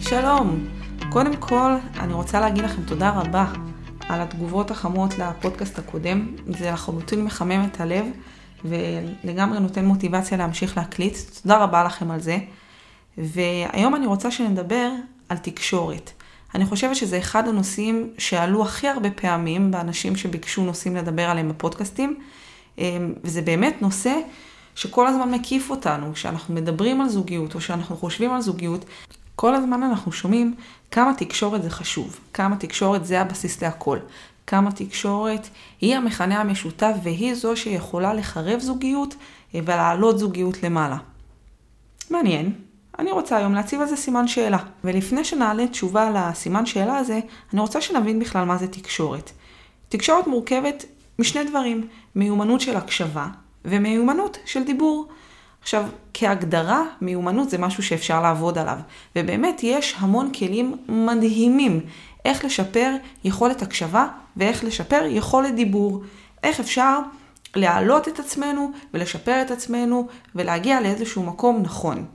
שלום. קודם כל, אני רוצה להגיד לכם תודה רבה על התגובות החמות לפודקאסט הקודם. זה לחלוטין מחמם את הלב ולגמרי נותן מוטיבציה להמשיך להקליט. תודה רבה לכם על זה. והיום אני רוצה שנדבר על תקשורת. אני חושבת שזה אחד הנושאים שעלו הכי הרבה פעמים באנשים שביקשו נושאים לדבר עליהם בפודקאסטים, וזה באמת נושא שכל הזמן מקיף אותנו, כשאנחנו מדברים על זוגיות או כשאנחנו חושבים על זוגיות, כל הזמן אנחנו שומעים כמה תקשורת זה חשוב, כמה תקשורת זה הבסיס להכל, כמה תקשורת היא המכנה המשותף והיא זו שיכולה לחרב זוגיות אה, ולהעלות זוגיות למעלה. מעניין. אני רוצה היום להציב על זה סימן שאלה. ולפני שנעלה תשובה לסימן שאלה הזה, אני רוצה שנבין בכלל מה זה תקשורת. תקשורת מורכבת משני דברים, מיומנות של הקשבה ומיומנות של דיבור. עכשיו, כהגדרה, מיומנות זה משהו שאפשר לעבוד עליו, ובאמת יש המון כלים מדהימים איך לשפר יכולת הקשבה ואיך לשפר יכולת דיבור. איך אפשר להעלות את עצמנו ולשפר את עצמנו ולהגיע לאיזשהו מקום נכון.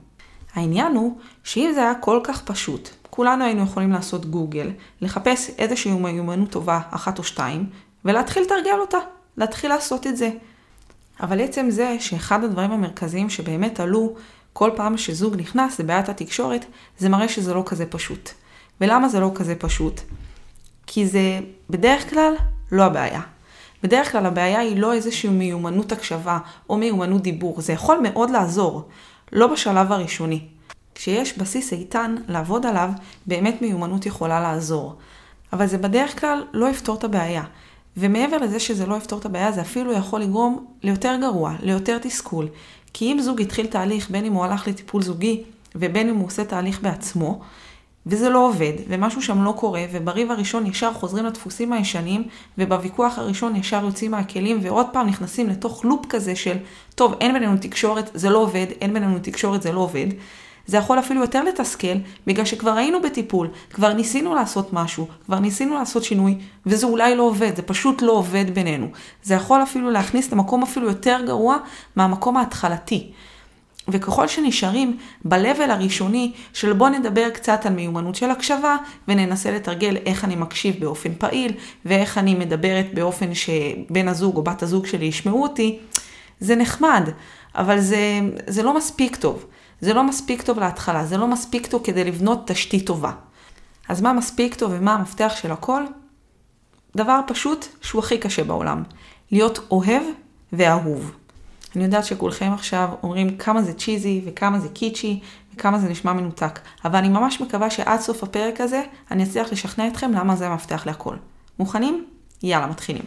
העניין הוא שאם זה היה כל כך פשוט, כולנו היינו יכולים לעשות גוגל, לחפש איזושהי מיומנות טובה, אחת או שתיים, ולהתחיל לתרגל אותה, להתחיל לעשות את זה. אבל עצם זה שאחד הדברים המרכזיים שבאמת עלו כל פעם שזוג נכנס לבעיית התקשורת, זה מראה שזה לא כזה פשוט. ולמה זה לא כזה פשוט? כי זה בדרך כלל לא הבעיה. בדרך כלל הבעיה היא לא איזושהי מיומנות הקשבה או מיומנות דיבור. זה יכול מאוד לעזור, לא בשלב הראשוני. כשיש בסיס איתן לעבוד עליו, באמת מיומנות יכולה לעזור. אבל זה בדרך כלל לא יפתור את הבעיה. ומעבר לזה שזה לא יפתור את הבעיה, זה אפילו יכול לגרום ליותר גרוע, ליותר תסכול. כי אם זוג התחיל תהליך, בין אם הוא הלך לטיפול זוגי, ובין אם הוא עושה תהליך בעצמו, וזה לא עובד, ומשהו שם לא קורה, ובריב הראשון ישר חוזרים לדפוסים הישנים, ובוויכוח הראשון ישר יוצאים מהכלים, ועוד פעם נכנסים לתוך לופ כזה של, טוב, אין בינינו תקשורת, זה לא עובד, אין בינינו תקשורת, זה לא עובד. זה יכול אפילו יותר לתסכל, בגלל שכבר היינו בטיפול, כבר ניסינו לעשות משהו, כבר ניסינו לעשות שינוי, וזה אולי לא עובד, זה פשוט לא עובד בינינו. זה יכול אפילו להכניס למקום אפילו יותר גרוע מהמקום ההתחלתי. וככל שנשארים ב-level הראשוני של בוא נדבר קצת על מיומנות של הקשבה וננסה לתרגל איך אני מקשיב באופן פעיל ואיך אני מדברת באופן שבן הזוג או בת הזוג שלי ישמעו אותי, זה נחמד, אבל זה, זה לא מספיק טוב. זה לא מספיק טוב להתחלה, זה לא מספיק טוב כדי לבנות תשתית טובה. אז מה מספיק טוב ומה המפתח של הכל? דבר פשוט שהוא הכי קשה בעולם, להיות אוהב ואהוב. אני יודעת שכולכם עכשיו אומרים כמה זה צ'יזי וכמה זה קיצ'י וכמה זה נשמע מנותק, אבל אני ממש מקווה שעד סוף הפרק הזה אני אצליח לשכנע אתכם למה זה המפתח להכל. מוכנים? יאללה, מתחילים.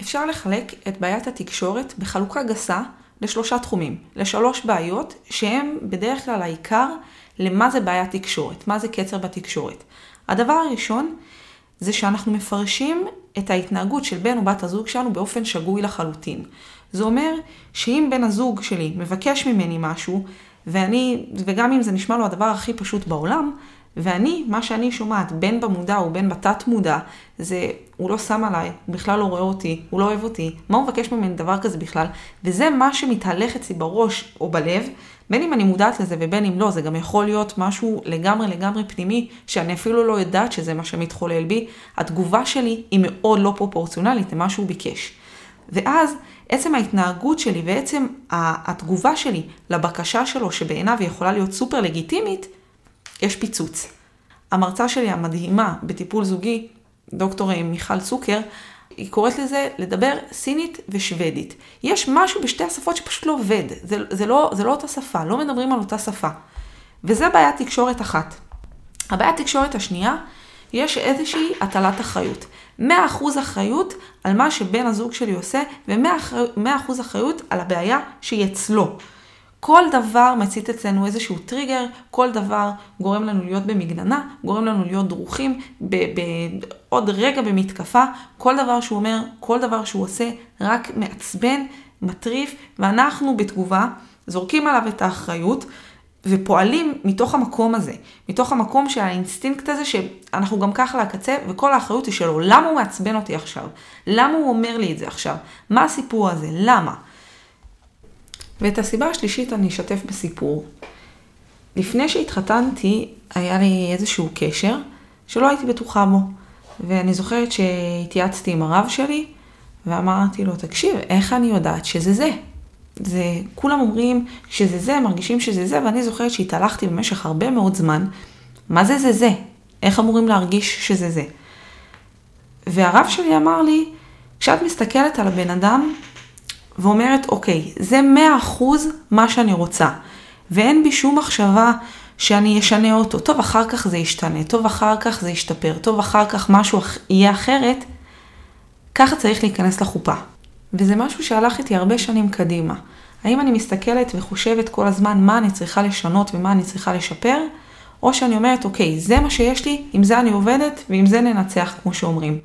אפשר לחלק את בעיית התקשורת בחלוקה גסה לשלושה תחומים, לשלוש בעיות שהן בדרך כלל העיקר למה זה בעיית תקשורת, מה זה קצר בתקשורת. הדבר הראשון זה שאנחנו מפרשים את ההתנהגות של בן או בת הזוג שלנו באופן שגוי לחלוטין. זה אומר שאם בן הזוג שלי מבקש ממני משהו, ואני, וגם אם זה נשמע לו הדבר הכי פשוט בעולם, ואני, מה שאני שומעת, בין במודע או בין בתת מודע, זה, הוא לא שם עליי, הוא בכלל לא רואה אותי, הוא לא אוהב אותי, מה הוא מבקש ממני דבר כזה בכלל? וזה מה שמתהלך אצלי בראש או בלב, בין אם אני מודעת לזה ובין אם לא, זה גם יכול להיות משהו לגמרי לגמרי פנימי, שאני אפילו לא יודעת שזה מה שמתחולל בי, התגובה שלי היא מאוד לא פרופורציונלית למה שהוא ביקש. ואז עצם ההתנהגות שלי ועצם התגובה שלי לבקשה שלו, שבעיניו היא יכולה להיות סופר לגיטימית, יש פיצוץ. המרצה שלי המדהימה בטיפול זוגי, דוקטור מיכל צוקר, היא קוראת לזה לדבר סינית ושוודית. יש משהו בשתי השפות שפשוט לא עובד. זה, זה, לא, זה לא אותה שפה, לא מדברים על אותה שפה. וזה בעיית תקשורת אחת. הבעיית תקשורת השנייה, יש איזושהי הטלת אחריות. 100% אחריות על מה שבן הזוג שלי עושה, ו-100% אחריות על הבעיה שהיא אצלו. כל דבר מצית אצלנו איזשהו טריגר, כל דבר גורם לנו להיות במגננה, גורם לנו להיות דרוכים, בעוד רגע במתקפה, כל דבר שהוא אומר, כל דבר שהוא עושה, רק מעצבן, מטריף, ואנחנו בתגובה זורקים עליו את האחריות. ופועלים מתוך המקום הזה, מתוך המקום של האינסטינקט הזה שאנחנו גם ככה על הקצה וכל האחריות היא שלו. למה הוא מעצבן אותי עכשיו? למה הוא אומר לי את זה עכשיו? מה הסיפור הזה? למה? ואת הסיבה השלישית אני אשתף בסיפור. לפני שהתחתנתי, היה לי איזשהו קשר שלא הייתי בטוחה בו. ואני זוכרת שהתייעצתי עם הרב שלי, ואמרתי לו, תקשיב, איך אני יודעת שזה זה? זה, כולם אומרים שזה זה, מרגישים שזה זה, ואני זוכרת שהתהלכתי במשך הרבה מאוד זמן, מה זה זה זה? איך אמורים להרגיש שזה זה? והרב שלי אמר לי, כשאת מסתכלת על הבן אדם ואומרת, אוקיי, זה מאה אחוז מה שאני רוצה, ואין בי שום מחשבה שאני אשנה אותו, טוב, אחר כך זה ישתנה, טוב, אחר כך זה ישתפר, טוב, אחר כך משהו יהיה אחרת, ככה צריך להיכנס לחופה. וזה משהו שהלך איתי הרבה שנים קדימה. האם אני מסתכלת וחושבת כל הזמן מה אני צריכה לשנות ומה אני צריכה לשפר, או שאני אומרת, אוקיי, זה מה שיש לי, עם זה אני עובדת ועם זה ננצח, כמו שאומרים.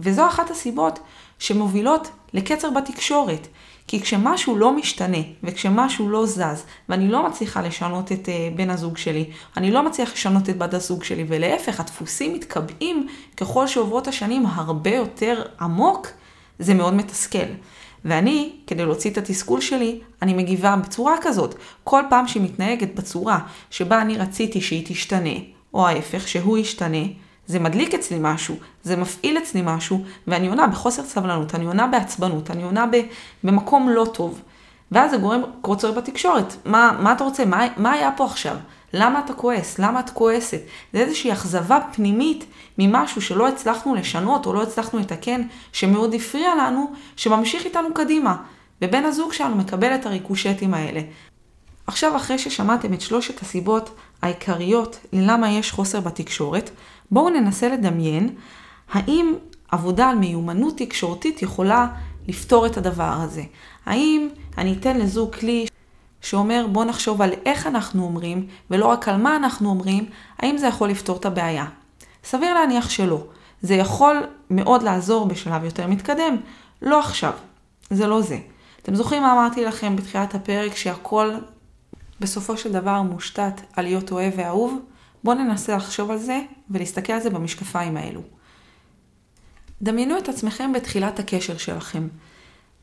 וזו אחת הסיבות שמובילות לקצר בתקשורת. כי כשמשהו לא משתנה, וכשמשהו לא זז, ואני לא מצליחה לשנות את uh, בן הזוג שלי, אני לא מצליחה לשנות את בת הזוג שלי, ולהפך, הדפוסים מתקבעים ככל שעוברות השנים הרבה יותר עמוק, זה מאוד מתסכל. ואני, כדי להוציא את התסכול שלי, אני מגיבה בצורה כזאת. כל פעם שהיא מתנהגת בצורה שבה אני רציתי שהיא תשתנה, או ההפך, שהוא ישתנה, זה מדליק אצלי משהו, זה מפעיל אצלי משהו, ואני עונה בחוסר סבלנות, אני עונה בעצבנות, אני עונה במקום לא טוב. ואז זה גורם קרוצר בתקשורת. מה, מה אתה רוצה? מה, מה היה פה עכשיו? למה אתה כועס? למה את כועסת? זה איזושהי אכזבה פנימית ממשהו שלא הצלחנו לשנות או לא הצלחנו לתקן, שמאוד הפריע לנו, שממשיך איתנו קדימה. ובן הזוג שלנו מקבל את הריקושטים האלה. עכשיו, אחרי ששמעתם את שלושת הסיבות העיקריות ללמה יש חוסר בתקשורת, בואו ננסה לדמיין האם עבודה על מיומנות תקשורתית יכולה לפתור את הדבר הזה. האם אני אתן לזוג כלי שאומר בוא נחשוב על איך אנחנו אומרים ולא רק על מה אנחנו אומרים, האם זה יכול לפתור את הבעיה? סביר להניח שלא. זה יכול מאוד לעזור בשלב יותר מתקדם, לא עכשיו. זה לא זה. אתם זוכרים מה אמרתי לכם בתחילת הפרק שהכל בסופו של דבר מושתת על להיות אוהב ואהוב? בואו ננסה לחשוב על זה ולהסתכל על זה במשקפיים האלו. דמיינו את עצמכם בתחילת הקשר שלכם.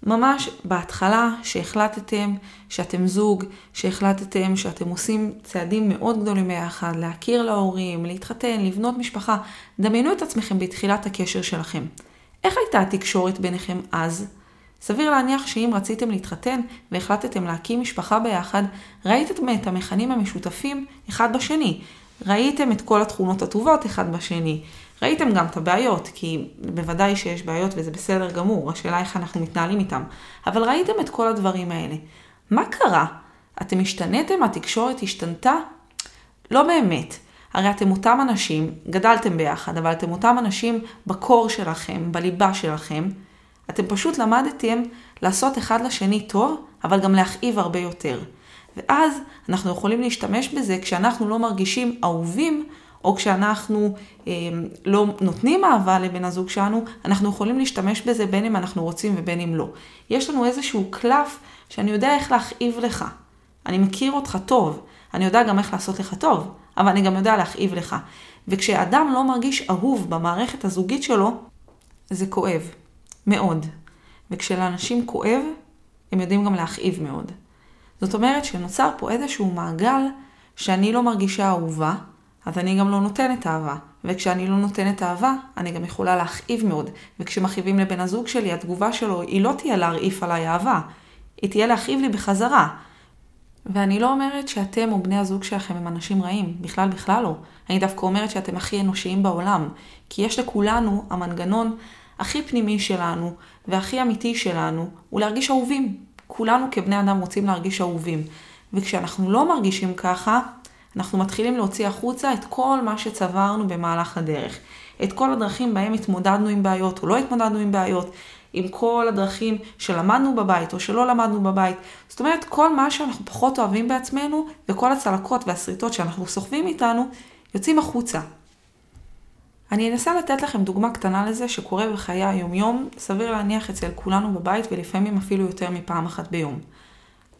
ממש בהתחלה שהחלטתם שאתם זוג, שהחלטתם שאתם עושים צעדים מאוד גדולים ביחד, להכיר להורים, להתחתן, לבנות משפחה, דמיינו את עצמכם בתחילת הקשר שלכם. איך הייתה התקשורת ביניכם אז? סביר להניח שאם רציתם להתחתן והחלטתם להקים משפחה ביחד, ראיתם את המכנים המשותפים אחד בשני. ראיתם את כל התכונות הטובות אחד בשני. ראיתם גם את הבעיות, כי בוודאי שיש בעיות וזה בסדר גמור, השאלה איך אנחנו מתנהלים איתם. אבל ראיתם את כל הדברים האלה. מה קרה? אתם השתנתם? התקשורת השתנתה? לא באמת. הרי אתם אותם אנשים, גדלתם ביחד, אבל אתם אותם אנשים בקור שלכם, בליבה שלכם. אתם פשוט למדתם לעשות אחד לשני טוב, אבל גם להכאיב הרבה יותר. ואז אנחנו יכולים להשתמש בזה כשאנחנו לא מרגישים אהובים, או כשאנחנו אה, לא נותנים אהבה לבן הזוג שלנו, אנחנו יכולים להשתמש בזה בין אם אנחנו רוצים ובין אם לא. יש לנו איזשהו קלף שאני יודע איך להכאיב לך. אני מכיר אותך טוב, אני יודע גם איך לעשות לך טוב, אבל אני גם יודע להכאיב לך. וכשאדם לא מרגיש אהוב במערכת הזוגית שלו, זה כואב. מאוד. וכשלאנשים כואב, הם יודעים גם להכאיב מאוד. זאת אומרת שנוצר פה איזשהו מעגל שאני לא מרגישה אהובה, אז אני גם לא נותנת אהבה. וכשאני לא נותנת אהבה, אני גם יכולה להכאיב מאוד. וכשמכאיבים לבן הזוג שלי, התגובה שלו היא לא תהיה להרעיף עליי אהבה, היא תהיה להכאיב לי בחזרה. ואני לא אומרת שאתם או בני הזוג שלכם הם אנשים רעים, בכלל בכלל לא. אני דווקא אומרת שאתם הכי אנושיים בעולם. כי יש לכולנו המנגנון הכי פנימי שלנו והכי אמיתי שלנו הוא להרגיש אהובים. כולנו כבני אדם רוצים להרגיש אהובים. וכשאנחנו לא מרגישים ככה, אנחנו מתחילים להוציא החוצה את כל מה שצברנו במהלך הדרך. את כל הדרכים בהם התמודדנו עם בעיות או לא התמודדנו עם בעיות, עם כל הדרכים שלמדנו בבית או שלא למדנו בבית. זאת אומרת, כל מה שאנחנו פחות אוהבים בעצמנו וכל הצלקות והשריטות שאנחנו סוחבים איתנו, יוצאים החוצה. אני אנסה לתת לכם דוגמה קטנה לזה שקורה בחיי היומיום, סביר להניח אצל כולנו בבית ולפעמים אפילו יותר מפעם אחת ביום.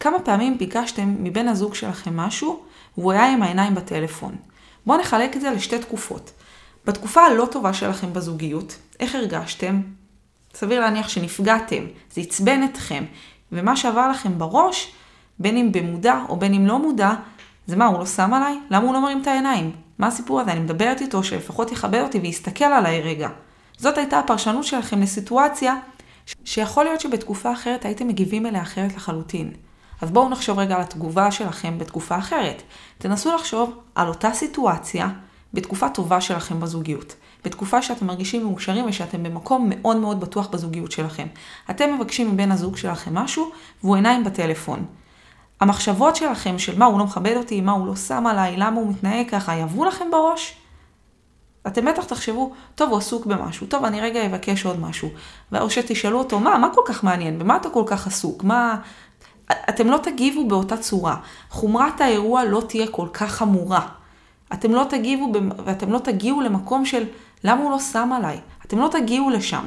כמה פעמים ביקשתם מבן הזוג שלכם משהו והוא היה עם העיניים בטלפון. בואו נחלק את זה לשתי תקופות. בתקופה הלא טובה שלכם בזוגיות, איך הרגשתם? סביר להניח שנפגעתם, זה עצבן אתכם, ומה שעבר לכם בראש, בין אם במודע או בין אם לא מודע, זה מה, הוא לא שם עליי? למה הוא לא מרים את העיניים? מה הסיפור הזה? אני מדברת איתו שלפחות יכבד אותי ויסתכל עליי רגע. זאת הייתה הפרשנות שלכם לסיטואציה שיכול להיות שבתקופה אחרת הייתם מגיבים אליה אחרת לחלוטין. אז בואו נחשוב רגע על התגובה שלכם בתקופה אחרת. תנסו לחשוב על אותה סיטואציה בתקופה טובה שלכם בזוגיות. בתקופה שאתם מרגישים מאושרים ושאתם במקום מאוד מאוד בטוח בזוגיות שלכם. אתם מבקשים מבן הזוג שלכם משהו, והוא עיניים בטלפון. המחשבות שלכם של מה הוא לא מכבד אותי, מה הוא לא שם עליי, למה הוא מתנהג ככה, יעברו לכם בראש? אתם בטח תחשבו, טוב, הוא עסוק במשהו, טוב, אני רגע אבקש עוד משהו. או שתשאלו אותו, מה, מה כל כך מעניין? במה אתה כל כך עסוק? מה... אתם לא תגיבו באותה צורה. חומרת האירוע לא תהיה כל כך חמורה. אתם לא תגיבו ואתם לא תגיעו למקום של למה הוא לא שם עליי. אתם לא תגיעו לשם.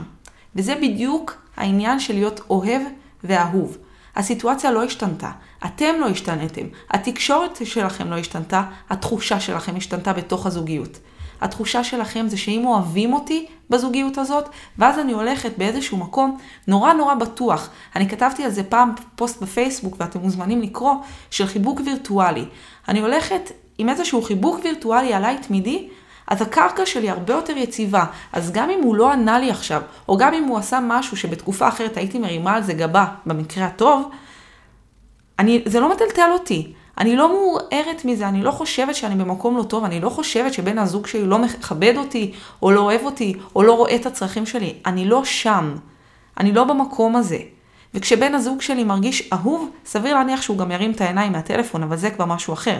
וזה בדיוק העניין של להיות אוהב ואהוב. הסיטואציה לא השתנתה, אתם לא השתנתם, התקשורת שלכם לא השתנתה, התחושה שלכם השתנתה בתוך הזוגיות. התחושה שלכם זה שאם אוהבים אותי בזוגיות הזאת, ואז אני הולכת באיזשהו מקום נורא נורא בטוח. אני כתבתי על זה פעם פוסט בפייסבוק ואתם מוזמנים לקרוא, של חיבוק וירטואלי. אני הולכת עם איזשהו חיבוק וירטואלי עליי תמידי, אז הקרקע שלי הרבה יותר יציבה. אז גם אם הוא לא ענה לי עכשיו, או גם אם הוא עשה משהו שבתקופה אחרת הייתי מרימה על זה גבה, במקרה הטוב, אני, זה לא מטלטל אותי. אני לא מעורערת מזה, אני לא חושבת שאני במקום לא טוב, אני לא חושבת שבן הזוג שלי לא מכבד אותי, או לא אוהב אותי, או לא רואה את הצרכים שלי. אני לא שם. אני לא במקום הזה. וכשבן הזוג שלי מרגיש אהוב, סביר להניח שהוא גם ירים את העיניים מהטלפון, אבל זה כבר משהו אחר.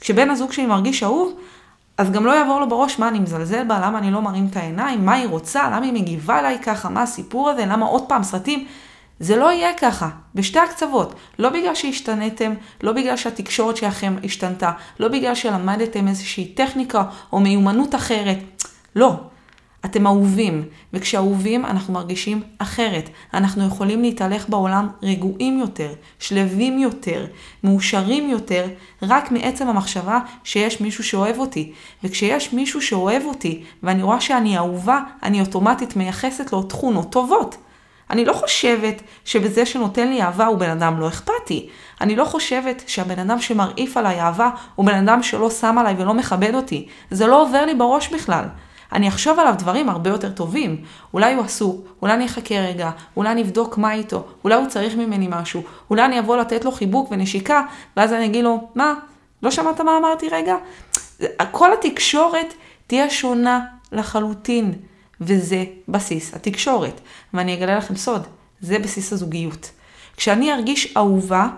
כשבן הזוג שלי מרגיש אהוב, אז גם לא יעבור לו בראש מה אני מזלזל בה, למה אני לא מרים את העיניים, מה היא רוצה, למה היא מגיבה אליי ככה, מה הסיפור הזה, למה עוד פעם סרטים. זה לא יהיה ככה, בשתי הקצוות. לא בגלל שהשתנתם, לא בגלל שהתקשורת שלכם השתנתה, לא בגלל שלמדתם איזושהי טכניקה או מיומנות אחרת. לא. אתם אהובים, וכשאהובים אנחנו מרגישים אחרת. אנחנו יכולים להתהלך בעולם רגועים יותר, שלווים יותר, מאושרים יותר, רק מעצם המחשבה שיש מישהו שאוהב אותי. וכשיש מישהו שאוהב אותי, ואני רואה שאני אהובה, אני אוטומטית מייחסת לו תכונות טובות. אני לא חושבת שבזה שנותן לי אהבה הוא בן אדם לא אכפתי. אני לא חושבת שהבן אדם שמרעיף עליי אהבה הוא בן אדם שלא שם עליי ולא מכבד אותי. זה לא עובר לי בראש בכלל. אני אחשוב עליו דברים הרבה יותר טובים. אולי הוא עסוק, אולי אני אחכה רגע, אולי אני אבדוק מה איתו, אולי הוא צריך ממני משהו, אולי אני אבוא לתת לו חיבוק ונשיקה, ואז אני אגיד לו, מה, לא שמעת מה אמרתי רגע? כל התקשורת תהיה שונה לחלוטין. וזה בסיס התקשורת. ואני אגלה לכם סוד, זה בסיס הזוגיות. כשאני ארגיש אהובה,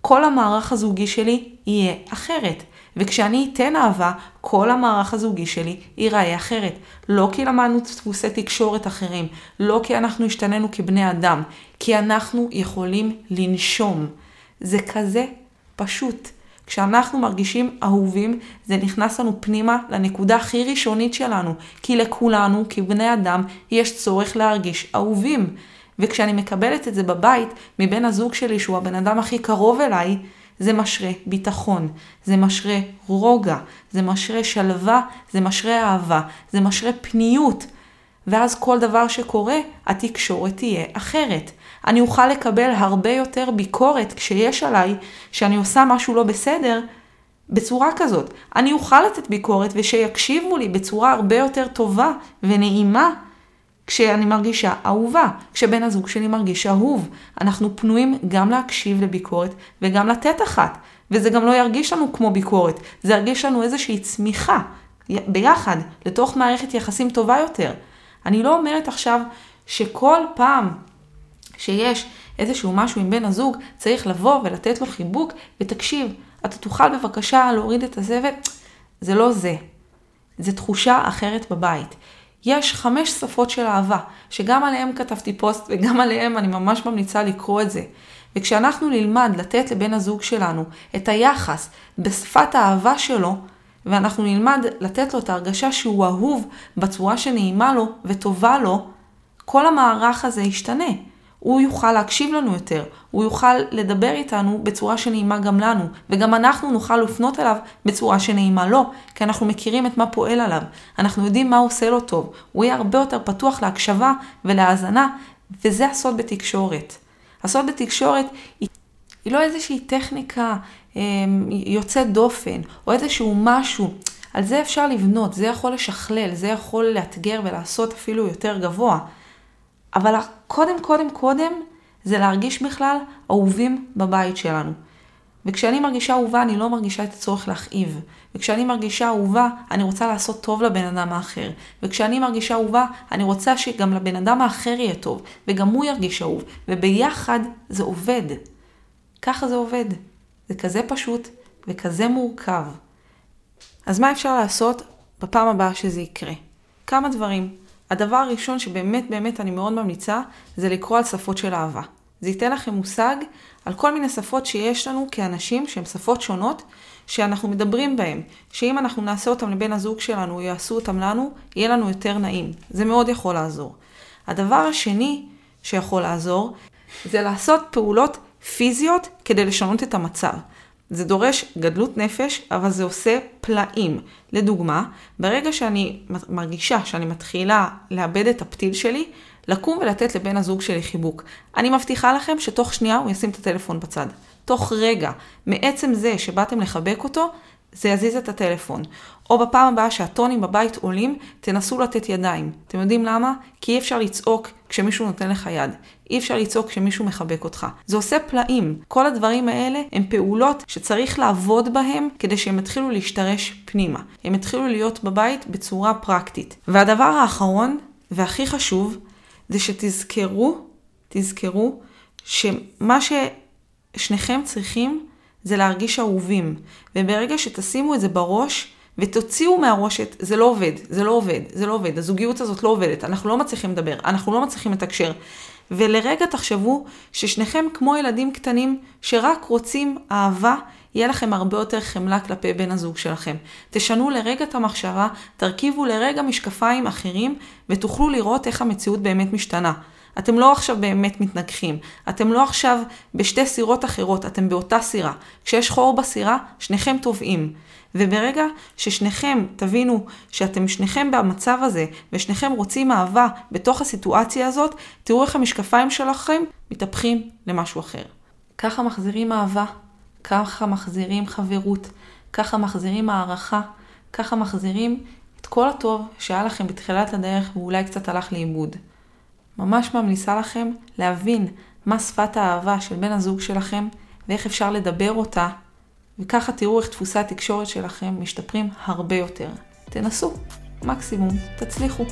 כל המערך הזוגי שלי יהיה אחרת. וכשאני אתן אהבה, כל המערך הזוגי שלי ייראה אחרת. לא כי למדנו דפוסי תקשורת אחרים, לא כי אנחנו השתננו כבני אדם, כי אנחנו יכולים לנשום. זה כזה פשוט. כשאנחנו מרגישים אהובים, זה נכנס לנו פנימה לנקודה הכי ראשונית שלנו, כי לכולנו, כבני אדם, יש צורך להרגיש אהובים. וכשאני מקבלת את זה בבית, מבן הזוג שלי, שהוא הבן אדם הכי קרוב אליי, זה משרה ביטחון, זה משרה רוגע, זה משרה שלווה, זה משרה אהבה, זה משרה פניות. ואז כל דבר שקורה, התקשורת תהיה אחרת. אני אוכל לקבל הרבה יותר ביקורת כשיש עליי שאני עושה משהו לא בסדר, בצורה כזאת. אני אוכל לתת ביקורת ושיקשיבו לי בצורה הרבה יותר טובה ונעימה כשאני מרגישה אהובה, כשבן הזוג שלי מרגיש אהוב. אנחנו פנויים גם להקשיב לביקורת וגם לתת אחת. וזה גם לא ירגיש לנו כמו ביקורת, זה ירגיש לנו איזושהי צמיחה ביחד לתוך מערכת יחסים טובה יותר. אני לא אומרת עכשיו שכל פעם שיש איזשהו משהו עם בן הזוג, צריך לבוא ולתת לו חיבוק, ותקשיב, אתה תוכל בבקשה להוריד את הזבל? זה לא זה. זה תחושה אחרת בבית. יש חמש שפות של אהבה, שגם עליהם כתבתי פוסט וגם עליהם אני ממש ממליצה לקרוא את זה. וכשאנחנו נלמד לתת לבן הזוג שלנו את היחס בשפת האהבה שלו, ואנחנו נלמד לתת לו את ההרגשה שהוא אהוב בצורה שנעימה לו וטובה לו, כל המערך הזה ישתנה. הוא יוכל להקשיב לנו יותר, הוא יוכל לדבר איתנו בצורה שנעימה גם לנו, וגם אנחנו נוכל לפנות אליו בצורה שנעימה לו, כי אנחנו מכירים את מה פועל עליו, אנחנו יודעים מה עושה לו טוב, הוא יהיה הרבה יותר פתוח להקשבה ולהאזנה, וזה הסוד בתקשורת. הסוד בתקשורת היא, היא לא איזושהי טכניקה אה, יוצאת דופן, או איזשהו משהו. על זה אפשר לבנות, זה יכול לשכלל, זה יכול לאתגר ולעשות אפילו יותר גבוה. אבל קודם, קודם, קודם, זה להרגיש בכלל אהובים בבית שלנו. וכשאני מרגישה אהובה, אני לא מרגישה את הצורך להכאיב. וכשאני מרגישה אהובה, אני רוצה לעשות טוב לבן אדם האחר. וכשאני מרגישה אהובה, אני רוצה שגם לבן אדם האחר יהיה טוב, וגם הוא ירגיש אהוב. וביחד זה עובד. ככה זה עובד. זה כזה פשוט וכזה מורכב. אז מה אפשר לעשות בפעם הבאה שזה יקרה? כמה דברים. הדבר הראשון שבאמת באמת אני מאוד ממליצה, זה לקרוא על שפות של אהבה. זה ייתן לכם מושג על כל מיני שפות שיש לנו כאנשים שהן שפות שונות, שאנחנו מדברים בהן, שאם אנחנו נעשה אותן לבן הזוג שלנו, יעשו אותן לנו, יהיה לנו יותר נעים. זה מאוד יכול לעזור. הדבר השני שיכול לעזור, זה לעשות פעולות פיזיות כדי לשנות את המצב. זה דורש גדלות נפש, אבל זה עושה פלאים. לדוגמה, ברגע שאני מרגישה שאני מתחילה לאבד את הפתיל שלי, לקום ולתת לבן הזוג שלי חיבוק. אני מבטיחה לכם שתוך שנייה הוא ישים את הטלפון בצד. תוך רגע, מעצם זה שבאתם לחבק אותו, זה יזיז את הטלפון. או בפעם הבאה שהטונים בבית עולים, תנסו לתת ידיים. אתם יודעים למה? כי אי אפשר לצעוק כשמישהו נותן לך יד. אי אפשר לצעוק כשמישהו מחבק אותך. זה עושה פלאים. כל הדברים האלה הם פעולות שצריך לעבוד בהם כדי שהם יתחילו להשתרש פנימה. הם יתחילו להיות בבית בצורה פרקטית. והדבר האחרון, והכי חשוב, זה שתזכרו, תזכרו, שמה ששניכם צריכים זה להרגיש אהובים. וברגע שתשימו את זה בראש, ותוציאו מהראש את, זה לא עובד, זה לא עובד, זה לא עובד, הזוגיות הזאת לא עובדת, אנחנו לא מצליחים לדבר, אנחנו לא מצליחים לתקשר. ולרגע תחשבו ששניכם כמו ילדים קטנים שרק רוצים אהבה, יהיה לכם הרבה יותר חמלה כלפי בן הזוג שלכם. תשנו לרגע את המחשבה, תרכיבו לרגע משקפיים אחרים ותוכלו לראות איך המציאות באמת משתנה. אתם לא עכשיו באמת מתנגחים, אתם לא עכשיו בשתי סירות אחרות, אתם באותה סירה. כשיש חור בסירה, שניכם טובעים. וברגע ששניכם תבינו שאתם שניכם במצב הזה, ושניכם רוצים אהבה בתוך הסיטואציה הזאת, תראו איך המשקפיים שלכם מתהפכים למשהו אחר. ככה מחזירים אהבה, ככה מחזירים חברות, ככה מחזירים הערכה, ככה מחזירים את כל הטוב שהיה לכם בתחילת הדרך ואולי קצת הלך לאיבוד. ממש ממליצה לכם להבין מה שפת האהבה של בן הזוג שלכם ואיך אפשר לדבר אותה, וככה תראו איך דפוסי התקשורת שלכם משתפרים הרבה יותר. תנסו, מקסימום, תצליחו.